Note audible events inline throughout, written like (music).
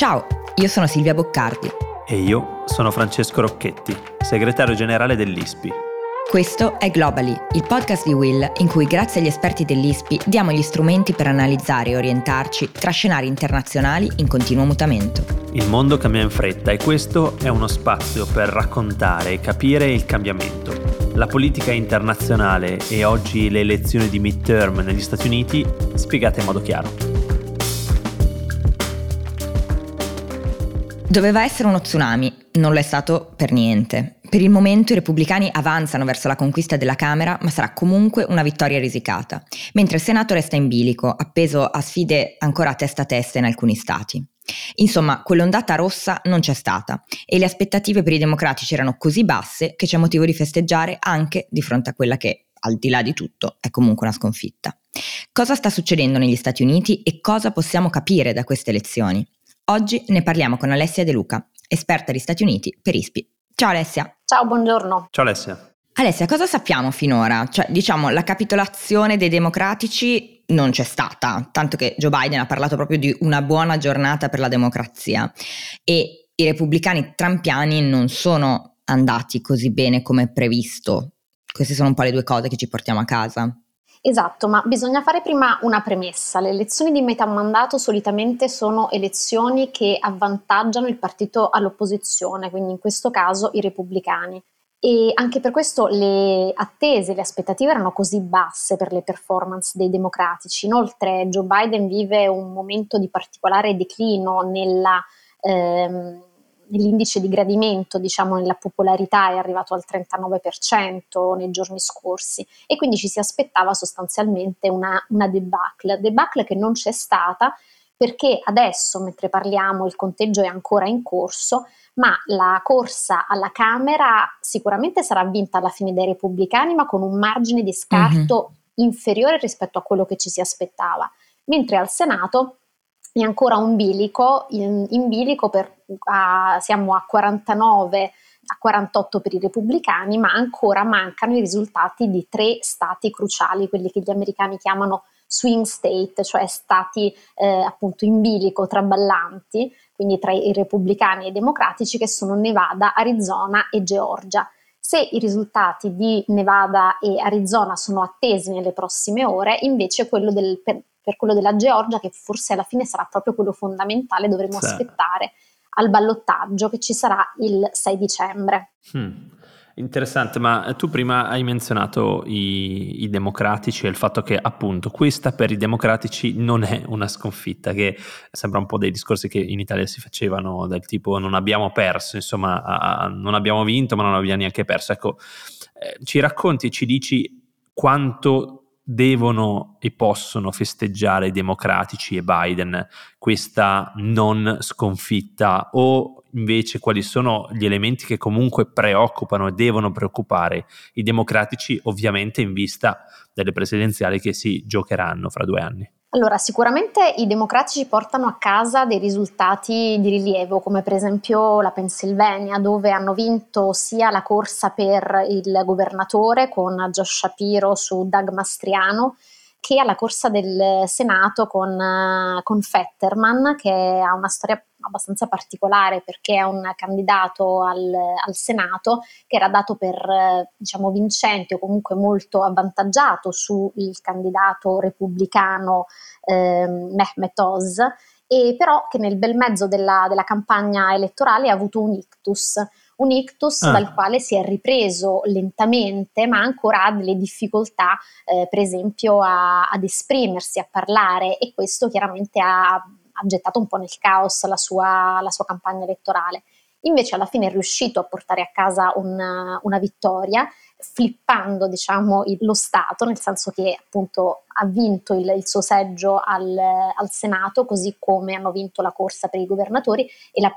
Ciao, io sono Silvia Boccardi. E io sono Francesco Rocchetti, segretario generale dell'ISPI. Questo è Globally, il podcast di Will in cui grazie agli esperti dell'ISPI diamo gli strumenti per analizzare e orientarci tra scenari internazionali in continuo mutamento. Il mondo cambia in fretta e questo è uno spazio per raccontare e capire il cambiamento. La politica internazionale e oggi le elezioni di midterm negli Stati Uniti spiegate in modo chiaro. Doveva essere uno tsunami, non lo è stato per niente. Per il momento i repubblicani avanzano verso la conquista della Camera, ma sarà comunque una vittoria risicata, mentre il Senato resta in bilico, appeso a sfide ancora testa a testa in alcuni stati. Insomma, quell'ondata rossa non c'è stata e le aspettative per i democratici erano così basse che c'è motivo di festeggiare anche di fronte a quella che, al di là di tutto, è comunque una sconfitta. Cosa sta succedendo negli Stati Uniti e cosa possiamo capire da queste elezioni? Oggi ne parliamo con Alessia De Luca, esperta di Stati Uniti per ISPI. Ciao Alessia. Ciao, buongiorno. Ciao Alessia. Alessia, cosa sappiamo finora? Cioè, diciamo, la capitolazione dei democratici non c'è stata, tanto che Joe Biden ha parlato proprio di una buona giornata per la democrazia e i repubblicani trampiani non sono andati così bene come previsto. Queste sono un po' le due cose che ci portiamo a casa. Esatto, ma bisogna fare prima una premessa. Le elezioni di metà mandato solitamente sono elezioni che avvantaggiano il partito all'opposizione, quindi in questo caso i repubblicani. E anche per questo le attese, le aspettative erano così basse per le performance dei democratici. Inoltre Joe Biden vive un momento di particolare declino nella... Ehm, l'indice di gradimento, diciamo, nella popolarità è arrivato al 39% nei giorni scorsi e quindi ci si aspettava sostanzialmente una, una debacle, debacle che non c'è stata perché adesso, mentre parliamo, il conteggio è ancora in corso, ma la corsa alla Camera sicuramente sarà vinta alla fine dai repubblicani, ma con un margine di scarto mm-hmm. inferiore rispetto a quello che ci si aspettava, mentre al Senato è ancora un bilico, in, in bilico per, a, siamo a 49 a 48 per i repubblicani, ma ancora mancano i risultati di tre stati cruciali, quelli che gli americani chiamano swing state, cioè stati eh, appunto in bilico traballanti, quindi tra i repubblicani e i democratici, che sono Nevada, Arizona e Georgia. Se i risultati di Nevada e Arizona sono attesi nelle prossime ore, invece quello del, per, per quello della Georgia, che forse alla fine sarà proprio quello fondamentale, dovremo sì. aspettare al ballottaggio che ci sarà il 6 dicembre. Hmm. Interessante, ma tu prima hai menzionato i, i, democratici e il fatto che appunto questa per i democratici non è una sconfitta, che sembra un po' dei discorsi che in Italia si facevano del tipo non abbiamo perso, insomma a, non abbiamo vinto ma non abbiamo neanche perso. Ecco, eh, ci racconti, ci dici quanto devono e possono festeggiare i democratici e Biden questa non sconfitta o invece quali sono gli elementi che comunque preoccupano e devono preoccupare i democratici ovviamente in vista delle presidenziali che si giocheranno fra due anni? Allora, sicuramente i democratici portano a casa dei risultati di rilievo, come per esempio la Pennsylvania, dove hanno vinto sia la corsa per il governatore con Josh Shapiro su Doug Mastriano, che alla corsa del Senato con, con Fetterman, che ha una storia abbastanza particolare perché è un candidato al, al, Senato che era dato per diciamo vincente o comunque molto avvantaggiato sul candidato repubblicano eh, Mehmet Oz e però che nel bel mezzo della, della campagna elettorale ha avuto un ictus un ictus ah. dal quale si è ripreso lentamente, ma ancora ha delle difficoltà, eh, per esempio, a, ad esprimersi, a parlare, e questo chiaramente ha, ha gettato un po' nel caos la sua, la sua campagna elettorale. Invece alla fine è riuscito a portare a casa una, una vittoria flippando diciamo, lo Stato, nel senso che appunto ha vinto il, il suo seggio al, al, Senato, così come hanno vinto la corsa per i governatori e la,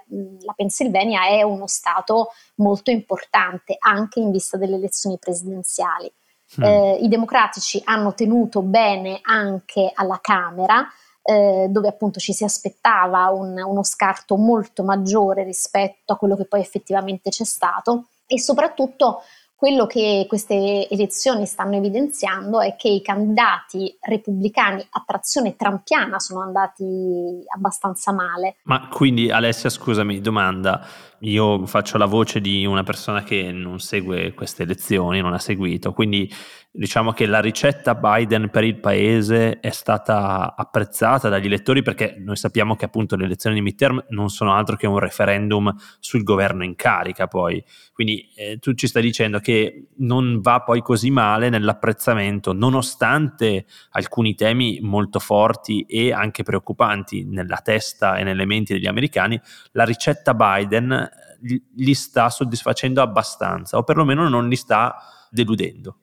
la Pennsylvania è uno Stato molto importante anche in vista delle elezioni presidenziali. Mm. Eh, I democratici hanno tenuto bene anche alla Camera, eh, dove appunto ci si aspettava un, uno scarto molto maggiore rispetto a quello che poi effettivamente c'è stato e soprattutto quello che queste elezioni stanno evidenziando è che i candidati repubblicani a trazione trampiana sono andati abbastanza male. Ma quindi Alessia, scusami, domanda, io faccio la voce di una persona che non segue queste elezioni, non ha seguito, quindi diciamo che la ricetta Biden per il paese è stata apprezzata dagli elettori perché noi sappiamo che appunto le elezioni di midterm non sono altro che un referendum sul governo in carica poi. Quindi eh, tu ci stai dicendo che non va poi così male nell'apprezzamento, nonostante alcuni temi molto forti e anche preoccupanti nella testa e nelle menti degli americani, la ricetta Biden li sta soddisfacendo abbastanza o perlomeno non li sta deludendo.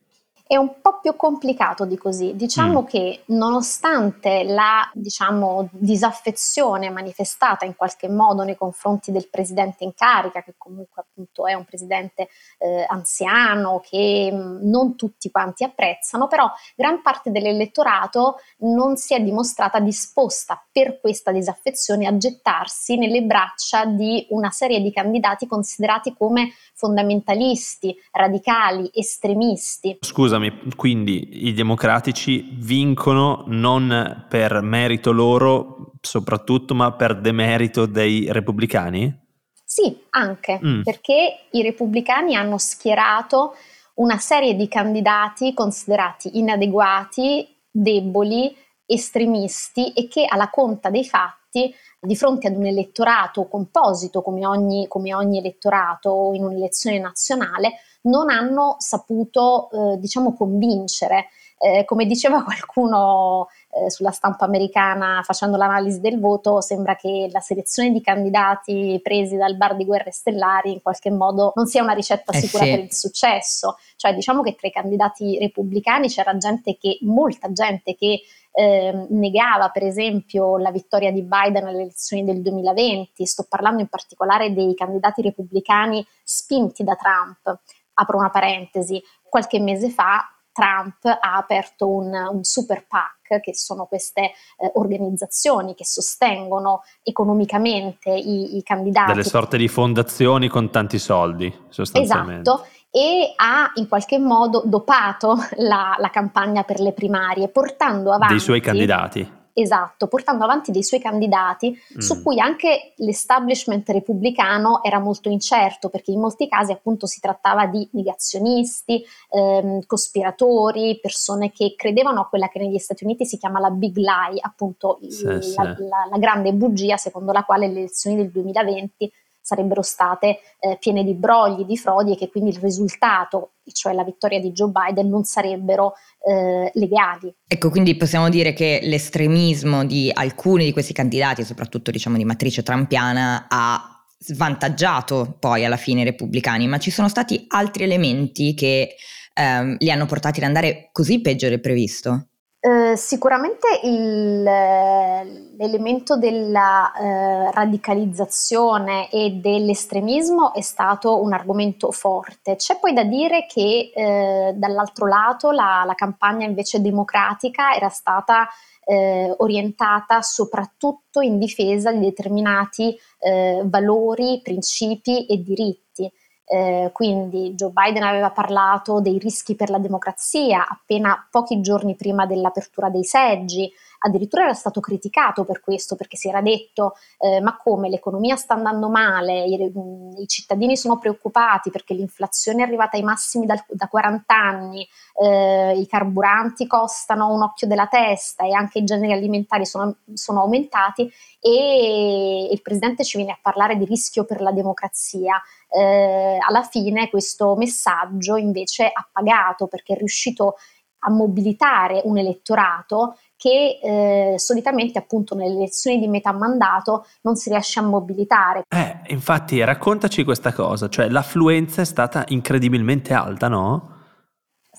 È un po' più complicato di così. Diciamo mm. che nonostante la diciamo, disaffezione manifestata in qualche modo nei confronti del presidente in carica, che comunque appunto è un presidente eh, anziano che mh, mm, non tutti quanti apprezzano, però gran parte dell'elettorato non si è dimostrata disposta per questa disaffezione a gettarsi nelle braccia di una serie di candidati considerati come fondamentalisti, radicali, estremisti. Scusami scusami, quindi i democratici vincono non per merito loro soprattutto, ma per demerito dei repubblicani? Sì, anche, mm. perché i repubblicani hanno schierato una serie di candidati considerati inadeguati, deboli, estremisti e che alla conta dei fatti di fronte ad un elettorato composito come ogni, come ogni elettorato in un'elezione nazionale non hanno saputo eh, diciamo convincere. Eh, come diceva (laughs) qualcuno eh, sulla stampa americana facendo l'analisi del voto, sembra che la selezione di candidati presi dal bar di guerre stellari in qualche modo non sia una ricetta eh sicura sì. per il successo. Cioè diciamo che tra i candidati repubblicani c'era gente che, molta gente che eh, negava per esempio la vittoria di Biden alle elezioni del 2020, sto parlando in particolare dei candidati repubblicani spinti da Trump apro una parentesi, qualche mese fa Trump ha aperto un, un super PAC, che sono queste eh, organizzazioni che sostengono economicamente i, i, candidati. Delle sorte di fondazioni con tanti soldi, sostanzialmente. Esatto, e ha in qualche modo dopato la, la campagna per le primarie, portando avanti... Dei suoi candidati Esatto, portando avanti dei suoi candidati mm. su cui anche l'establishment repubblicano era molto incerto perché in molti casi appunto si trattava di negazionisti, ehm, cospiratori, persone che credevano a quella che negli Stati Uniti si chiama la big lie, appunto sì, la, sì. La, la, grande bugia secondo la quale le elezioni del 2020 sarebbero state eh, piene di brogli, di frodi e che quindi il risultato, cioè la vittoria di Joe Biden, non sarebbero eh, legali. Ecco, quindi possiamo dire che l'estremismo di alcuni di questi candidati, soprattutto diciamo di matrice trampiana, ha svantaggiato poi alla fine i repubblicani, ma ci sono stati altri elementi che ehm, li hanno portati ad andare così peggio del previsto? Eh, sicuramente il, l'elemento della eh, radicalizzazione e dell'estremismo è stato un argomento forte. C'è poi da dire che eh, dall'altro lato la, la, campagna invece democratica era stata eh, orientata soprattutto in difesa di determinati eh, valori, principi e diritti. Eh, quindi Joe Biden aveva parlato dei rischi per la democrazia appena pochi giorni prima dell'apertura dei seggi, addirittura era stato criticato per questo perché si era detto eh, ma come l'economia sta andando male, i, i, cittadini sono preoccupati perché l'inflazione è arrivata ai massimi dal, da 40 anni, eh, i carburanti costano un occhio della testa e anche i generi alimentari sono, sono aumentati e il presidente ci viene a parlare di rischio per la democrazia. Eh, alla fine questo messaggio invece ha pagato perché è riuscito a mobilitare un elettorato che eh, solitamente appunto nelle elezioni di metà mandato non si riesce a mobilitare. Eh, infatti raccontaci questa cosa, cioè l'affluenza è stata incredibilmente alta, no?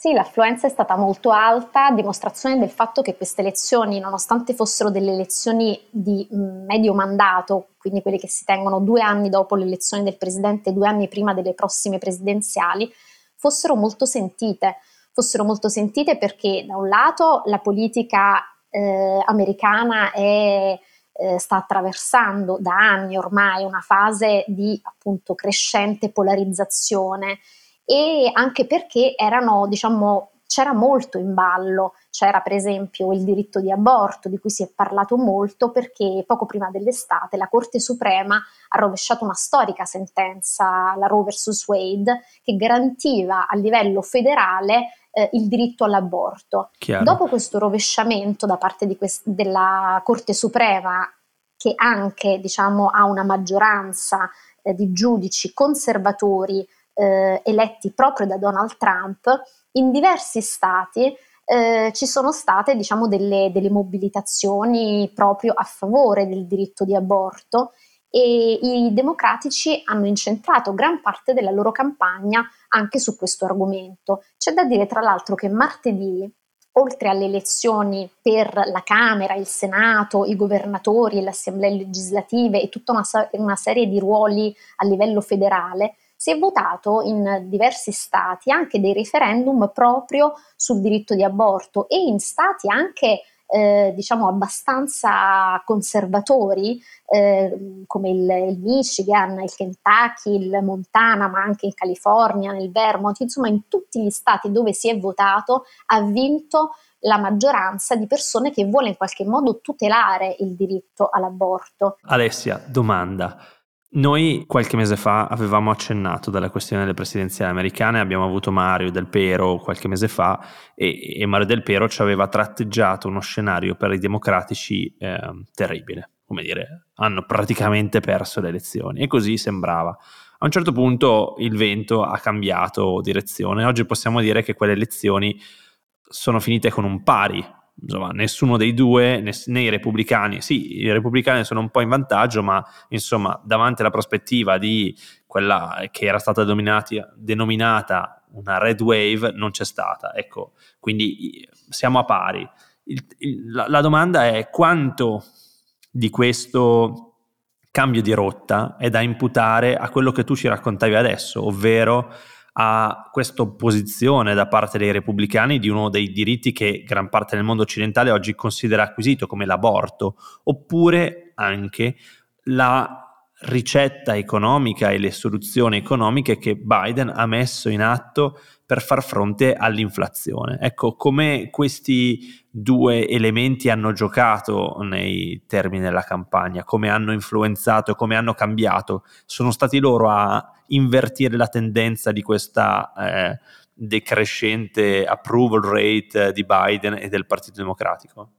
Sì, l'affluenza è stata molto alta, dimostrazione del fatto che queste elezioni, nonostante fossero delle elezioni di mm, medio mandato, quindi quelle che si tengono due anni dopo l'elezione del presidente, due anni prima delle prossime presidenziali, fossero molto sentite. Fossero molto sentite perché da un lato la politica eh, americana è, eh, sta attraversando da anni ormai una fase di appunto crescente polarizzazione e anche perché erano, diciamo, c'era molto in ballo, c'era per esempio il diritto di aborto di cui si è parlato molto perché poco prima dell'estate la Corte Suprema ha rovesciato una storica sentenza, la Roe vs. Wade, che garantiva a livello federale eh, il diritto all'aborto. Chiaro. Dopo questo rovesciamento da parte quest- della Corte Suprema, che anche diciamo, ha una maggioranza eh, di giudici conservatori eh, eletti proprio da Donald Trump, in diversi stati eh, ci sono state diciamo, delle, delle, mobilitazioni proprio a favore del diritto di aborto e i democratici hanno incentrato gran parte della loro campagna anche su questo argomento. C'è da dire tra l'altro che martedì, oltre alle elezioni per la Camera, il Senato, i governatori, le assemblee legislative e tutta una, una serie di ruoli a livello federale, si è votato in diversi stati anche dei referendum proprio sul diritto di aborto e in stati anche eh, diciamo abbastanza conservatori eh, come il, il, Michigan, il Kentucky, il Montana, ma anche in California, nel Vermont, insomma in tutti gli stati dove si è votato ha vinto la maggioranza di persone che vuole in qualche modo tutelare il diritto all'aborto. Alessia, domanda. Noi qualche mese fa avevamo accennato dalla questione delle presidenziali americane, abbiamo avuto Mario Del Pero qualche mese fa e, e Mario Del Pero ci aveva tratteggiato uno scenario per i democratici eh, terribile, come dire, hanno praticamente perso le elezioni e così sembrava. A un certo punto il vento ha cambiato direzione, oggi possiamo dire che quelle elezioni sono finite con un pari, insomma, nessuno dei due, né i repubblicani, sì, i repubblicani sono un po' in vantaggio, ma insomma, davanti alla prospettiva di quella che era stata denominata una red wave, non c'è stata. Ecco, quindi siamo a pari. Il, il, la, la domanda è quanto di questo cambio di rotta è da imputare a quello che tu ci raccontavi adesso, ovvero a questa opposizione da parte dei repubblicani di uno dei diritti che gran parte del mondo occidentale oggi considera acquisito come l'aborto, oppure anche la ricetta economica e le soluzioni economiche che Biden ha messo in atto per far fronte all'inflazione. Ecco, come questi due elementi hanno giocato nei termini della campagna, come hanno influenzato, come hanno cambiato, sono stati loro a invertire la tendenza di questa eh, decrescente approval rate di Biden e del Partito Democratico?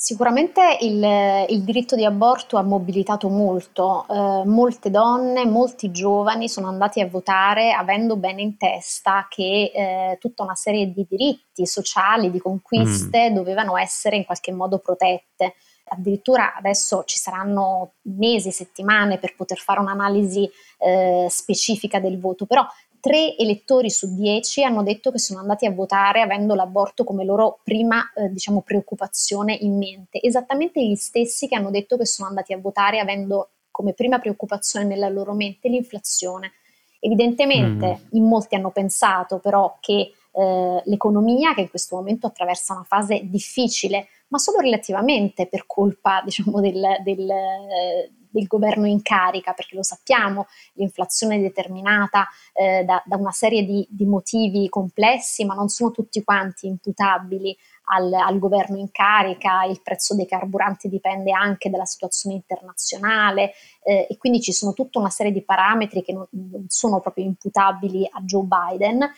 Sicuramente il, il, diritto di aborto ha mobilitato molto, eh, molte donne, molti giovani sono andati a votare avendo bene in testa che eh, tutta una serie di diritti sociali, di conquiste mm. dovevano essere in qualche modo protette. Addirittura adesso ci saranno mesi, settimane per poter fare un'analisi eh, specifica del voto, però tre elettori su dieci hanno detto che sono andati a votare avendo l'aborto come loro prima eh, diciamo, preoccupazione in mente, esattamente gli stessi che hanno detto che sono andati a votare avendo come prima preoccupazione nella loro mente l'inflazione. Evidentemente mm. in molti hanno pensato però che eh, l'economia, che in questo momento attraversa una fase difficile, ma solo relativamente per colpa (laughs) diciamo, del, del, del governo in carica, perché lo sappiamo, l'inflazione è determinata eh, da, da, una serie di, di, motivi complessi, ma non sono tutti quanti imputabili al, al, governo in carica, il prezzo dei carburanti dipende anche dalla situazione internazionale eh, e quindi ci sono tutta una serie di parametri che non, non sono proprio imputabili a Joe Biden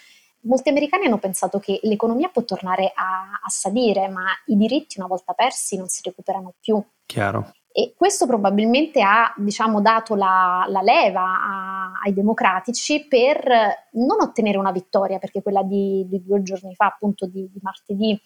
molti americani hanno pensato che l'economia può tornare a, a, salire, ma i diritti una volta persi non si recuperano più. Chiaro. E questo probabilmente ha diciamo, dato la, la leva a, ai democratici per non ottenere una vittoria, perché quella di, di due giorni fa, appunto di, di, martedì,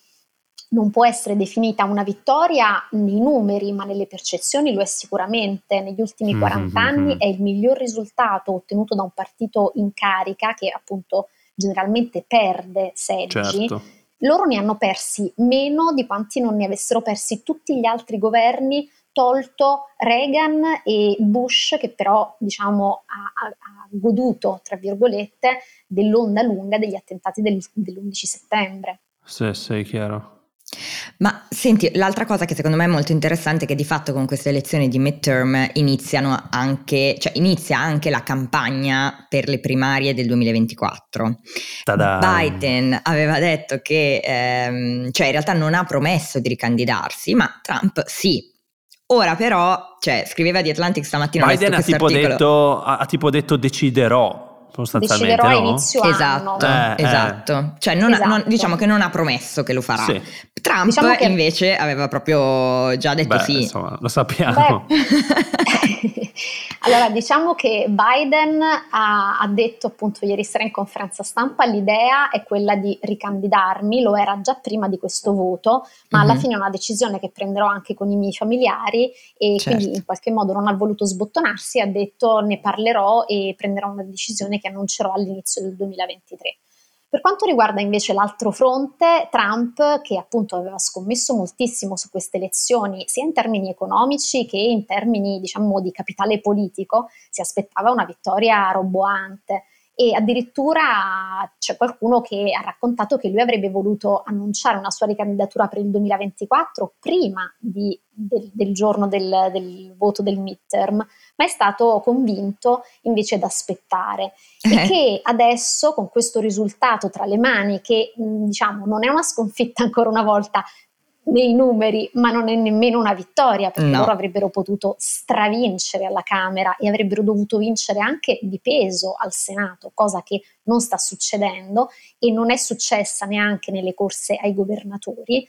non può essere definita una vittoria nei numeri, ma nelle percezioni lo è sicuramente. Negli ultimi 40 mm-hmm. anni è il miglior risultato ottenuto da un partito in carica che appunto generalmente perde seggi. Certo. Loro ne hanno persi meno di quanti non ne avessero persi tutti gli altri governi tolto Reagan e Bush, che però diciamo, ha, ha, goduto, tra virgolette, dell'onda lunga degli attentati del, dell'11 settembre. Sì, sì, chiaro. Ma senti, l'altra cosa che secondo me è molto interessante è che di fatto con queste elezioni di midterm iniziano anche, cioè inizia anche la campagna per le primarie del 2024. Ta-da. Biden aveva detto che, ehm, cioè in realtà non ha promesso di ricandidarsi, ma Trump sì. Ora però, cioè scriveva di Atlantic stamattina Biden ha tipo, detto, ha tipo detto deciderò sostanzialmente deciderò no? inizio esatto, anno. Eh, eh. esatto. Cioè non, esatto. Non, diciamo che non ha promesso che lo farà. Sì. Trump diciamo che... invece aveva proprio già detto Beh, sì. Insomma, lo sappiamo. (laughs) allora, diciamo che Biden ha, ha, detto appunto ieri sera in conferenza stampa l'idea è quella di ricandidarmi, lo era già prima di questo voto, ma mm-hmm. alla fine è una decisione che prenderò anche con i miei familiari e certo. quindi in qualche modo non ha voluto sbottonarsi, ha detto ne parlerò e prenderò una decisione che annuncerò all'inizio del 2023. Per quanto riguarda invece l'altro fronte, Trump, che appunto aveva scommesso moltissimo su queste elezioni, sia in termini economici che in termini, diciamo, di capitale politico, si aspettava una vittoria roboante e addirittura c'è qualcuno che ha raccontato che lui avrebbe voluto annunciare una sua ricandidatura per il 2024 prima di, del, del, giorno del, del, voto del midterm, ma è stato convinto invece ad aspettare eh. e che adesso con questo risultato tra le mani che diciamo non è una sconfitta ancora una volta nei numeri, ma non è nemmeno una vittoria, perché no. loro avrebbero potuto stravincere alla Camera e avrebbero dovuto vincere anche di peso al Senato, cosa che non sta succedendo e non è successa neanche nelle corse ai governatori.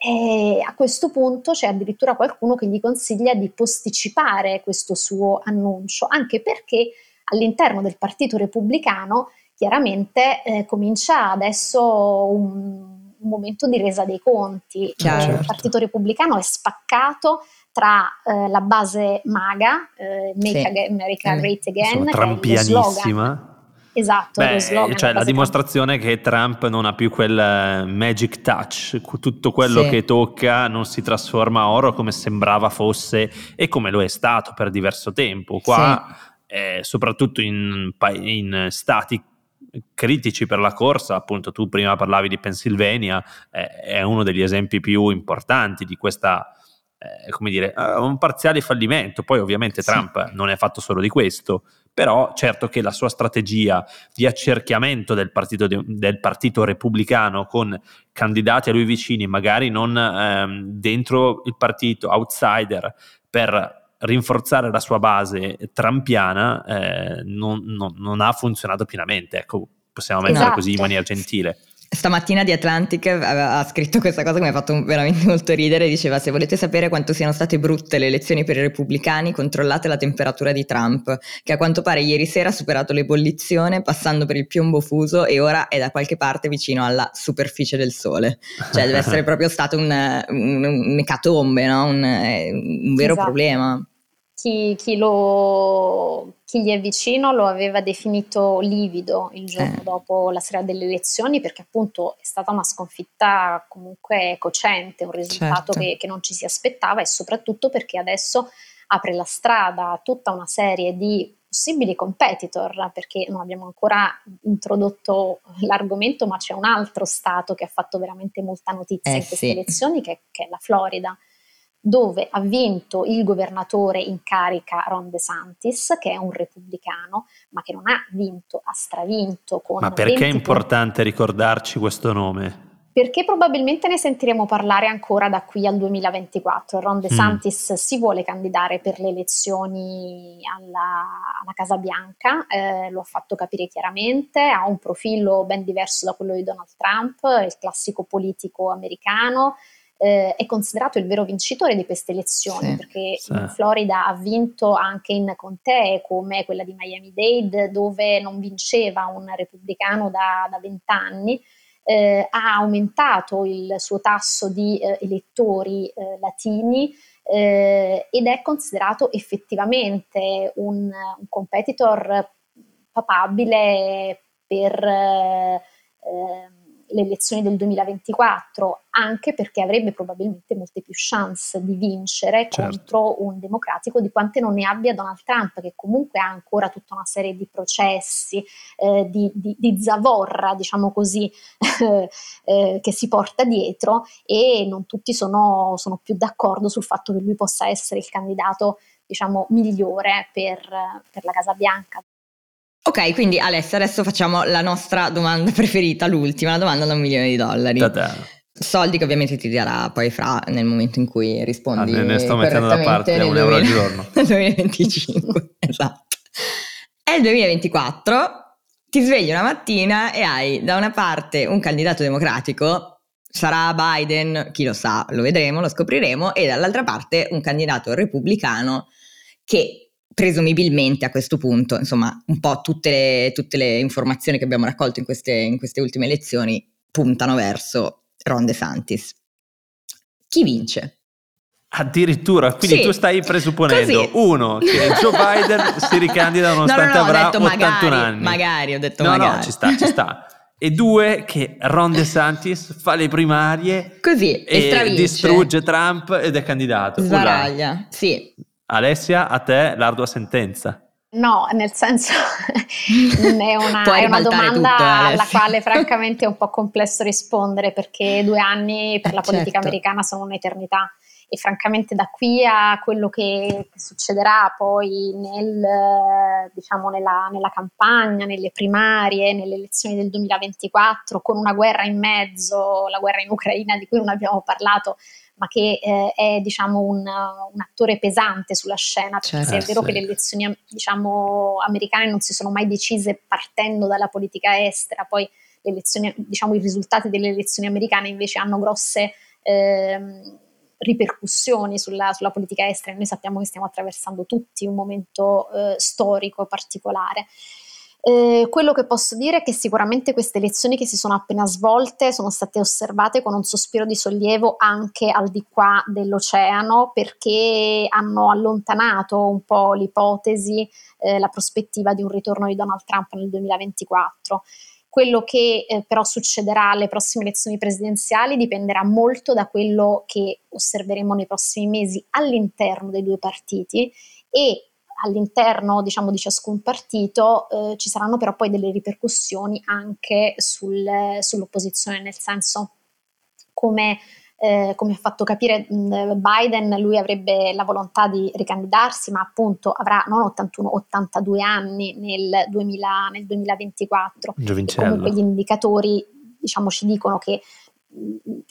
E a questo punto c'è addirittura qualcuno che gli consiglia di posticipare questo suo annuncio, anche perché all'interno del Partito Repubblicano chiaramente eh, comincia adesso un un momento di resa dei conti. Certo. Il Partito Repubblicano è spaccato tra eh, la base MAGA, eh, Make sì. America mm. Great Again, Insomma, trampianissima. Esatto, Beh, cioè la dimostrazione che Trump non ha più quel eh, magic touch, tutto quello sì. che tocca non si trasforma a oro come sembrava fosse e come lo è stato per diverso tempo. Qua, sì. eh, soprattutto in, in stati critici per la corsa, appunto tu prima parlavi di Pennsylvania, eh, è uno degli esempi più importanti di questa, eh, come dire, uh, un parziale fallimento. Poi ovviamente sì. Trump non è fatto solo di questo, però certo che la sua strategia di accerchiamento del partito, de- del partito repubblicano con candidati a lui vicini, magari non ehm, dentro il partito, outsider, per rinforzare la sua base trampiana eh, non, non, non, ha funzionato pienamente, ecco, possiamo mettere esatto. così in maniera gentile. Stamattina di Atlantic ha scritto questa cosa che mi ha fatto veramente molto ridere, diceva se volete sapere quanto siano state brutte le elezioni per i repubblicani controllate la temperatura di Trump, che a quanto pare ieri sera ha superato l'ebollizione passando per il piombo fuso e ora è da qualche parte vicino alla superficie del sole, cioè deve essere (laughs) proprio stato un, un, un ecatombe, no? un, un, vero esatto. problema chi, chi, lo, chi, gli è vicino lo aveva definito livido il giorno eh. dopo la sera delle elezioni perché appunto è stata una sconfitta comunque cocente, un risultato certo. che, che non ci si aspettava e soprattutto perché adesso apre la strada a tutta una serie di possibili competitor, perché non abbiamo ancora introdotto l'argomento, ma c'è un altro stato che ha fatto veramente molta notizia eh, in queste sì. elezioni, che, che, è la Florida dove ha vinto il governatore in carica Ron DeSantis, che è un repubblicano, ma che non ha vinto, ha stravinto con... Ma perché è importante ricordarci questo nome? Perché probabilmente ne sentiremo parlare ancora da qui al 2024. Ron DeSantis mm. si vuole candidare per le elezioni alla, alla Casa Bianca, eh, lo ha fatto capire chiaramente, ha un profilo ben diverso da quello di Donald Trump, il classico politico americano, eh, è considerato il vero vincitore di queste elezioni, sì, perché sì. in Florida ha vinto anche in contee come quella di Miami-Dade, dove non vinceva un repubblicano da vent'anni. Eh, ha aumentato il suo tasso di eh, elettori eh, latini eh, ed è considerato effettivamente un, un competitor papabile per eh, le elezioni del 2024, anche perché avrebbe probabilmente molte più chance di vincere certo. contro un democratico di quante non ne abbia Donald Trump, che comunque ha ancora tutta una serie di processi, eh, di, di, di, zavorra, diciamo così, (laughs) eh, che si porta dietro e non tutti sono, sono più d'accordo sul fatto che lui possa essere il candidato diciamo, migliore per, per la Casa Bianca. Ok, quindi Alessia, adesso facciamo la nostra domanda preferita, l'ultima, la domanda da un milione di dollari. Ta-da. Soldi che ovviamente ti darà poi fra nel momento in cui rispondi. Ah, ne sto mettendo da parte un euro al giorno. (laughs) Nel 2025, (laughs) esatto. È il 2024, ti svegli una mattina e hai da una parte un candidato democratico, sarà Biden, chi lo sa, lo vedremo, lo scopriremo, e dall'altra parte un candidato repubblicano che presumibilmente a questo punto, insomma, un po' tutte le, tutte le informazioni che abbiamo raccolto in queste, in queste ultime elezioni puntano verso Ron DeSantis. Chi vince? Addirittura, quindi sì, tu stai presupponendo così. uno che Joe Biden (laughs) si ricandida nonostante no, no, no, avrà 81 magari, anni. Magari, ho detto no, magari. No, ci sta, ci sta. (laughs) E due che Ron DeSantis fa le primarie così e, e distrugge Trump ed è candidato. Sbaraglia, sì. Alessia, a te l'ardua sentenza. No, nel senso (laughs) è una, è una domanda tutto, alla quale (laughs) francamente è un po' complesso rispondere perché due anni per la politica certo. americana sono un'eternità e francamente da qui a quello che, che succederà poi nel, diciamo nella, nella, campagna, nelle primarie, nelle elezioni del 2024, con una guerra in mezzo, la guerra in Ucraina di cui non abbiamo parlato, ma che eh, è diciamo, un, un, attore pesante sulla scena, perché certo, se è vero sì. che le elezioni diciamo, americane non si sono mai decise partendo dalla politica estera, poi elezioni, diciamo, i risultati delle elezioni americane invece hanno grosse eh, ripercussioni sulla, sulla, politica estera e noi sappiamo che stiamo attraversando tutti un momento eh, storico particolare. Eh, quello che posso dire è che sicuramente queste elezioni che si sono appena svolte sono state osservate con un sospiro di sollievo anche al di qua dell'oceano perché hanno allontanato un po' l'ipotesi, eh, la prospettiva di un ritorno di Donald Trump nel 2024. Quello che eh, però succederà alle prossime elezioni presidenziali dipenderà molto da quello che osserveremo nei prossimi mesi all'interno dei due partiti e all'interno diciamo, di ciascun partito eh, ci saranno però poi delle ripercussioni anche sul, sull'opposizione, nel senso come, eh, come ha fatto capire Biden, lui avrebbe la volontà di ricandidarsi, ma appunto avrà non 81, 82 anni nel, 2000, nel 2024. comunque gli indicatori diciamo, ci dicono che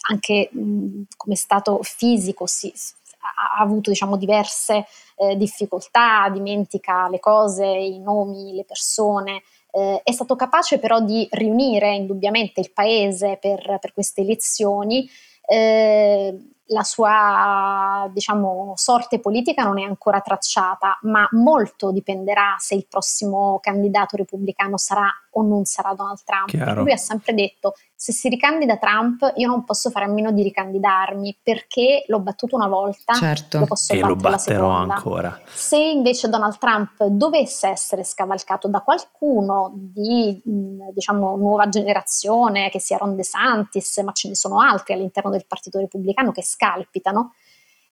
anche mh, come stato fisico si, ha avuto diciamo, diverse eh, difficoltà, dimentica le cose, i nomi, le persone. Eh, è stato capace però di riunire indubbiamente il paese per, per queste elezioni. Eh, la sua diciamo, sorte politica non è ancora tracciata, ma molto dipenderà se il prossimo candidato repubblicano sarà o non sarà Donald Trump. Lui ha sempre detto se si ricandida Trump io non posso fare a meno di ricandidarmi perché l'ho battuto una volta, certo. lo posso e lo batterò ancora. Se invece Donald Trump dovesse essere scavalcato da qualcuno di diciamo nuova generazione, che sia Ron DeSantis, ma ce ne sono altri all'interno del Partito Repubblicano che scalpitano,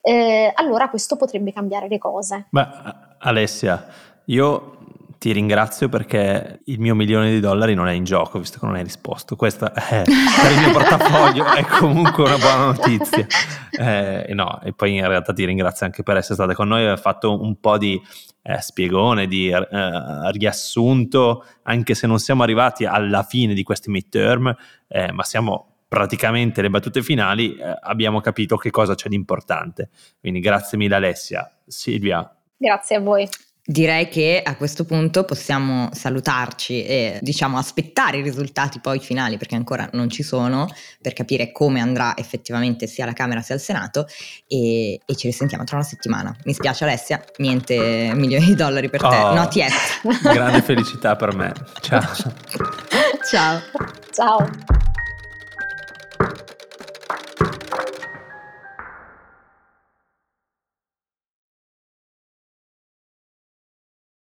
eh, allora questo potrebbe cambiare le cose. Beh, Alessia, io ti ringrazio perché il mio milione di dollari non è in gioco, visto che non hai risposto. Questa è, (laughs) per il mio portafoglio è comunque una buona notizia. Eh, no, e poi in realtà ti ringrazio anche per essere stata con noi, aver fatto un po' di eh, spiegone, di eh, riassunto, anche se non siamo arrivati alla fine di questi midterm, eh, ma siamo praticamente le battute finali, eh, abbiamo capito che cosa c'è di importante. Quindi grazie mille Alessia. Silvia. Grazie a voi. Direi che a questo punto possiamo salutarci e diciamo aspettare i risultati poi finali perché ancora non ci sono per capire come andrà effettivamente sia alla Camera sia al Senato e, e ci risentiamo tra una settimana. Mi spiace Alessia, niente milioni di dollari per te, oh, not yet. Grande felicità per me. Ciao. (laughs) Ciao. Ciao.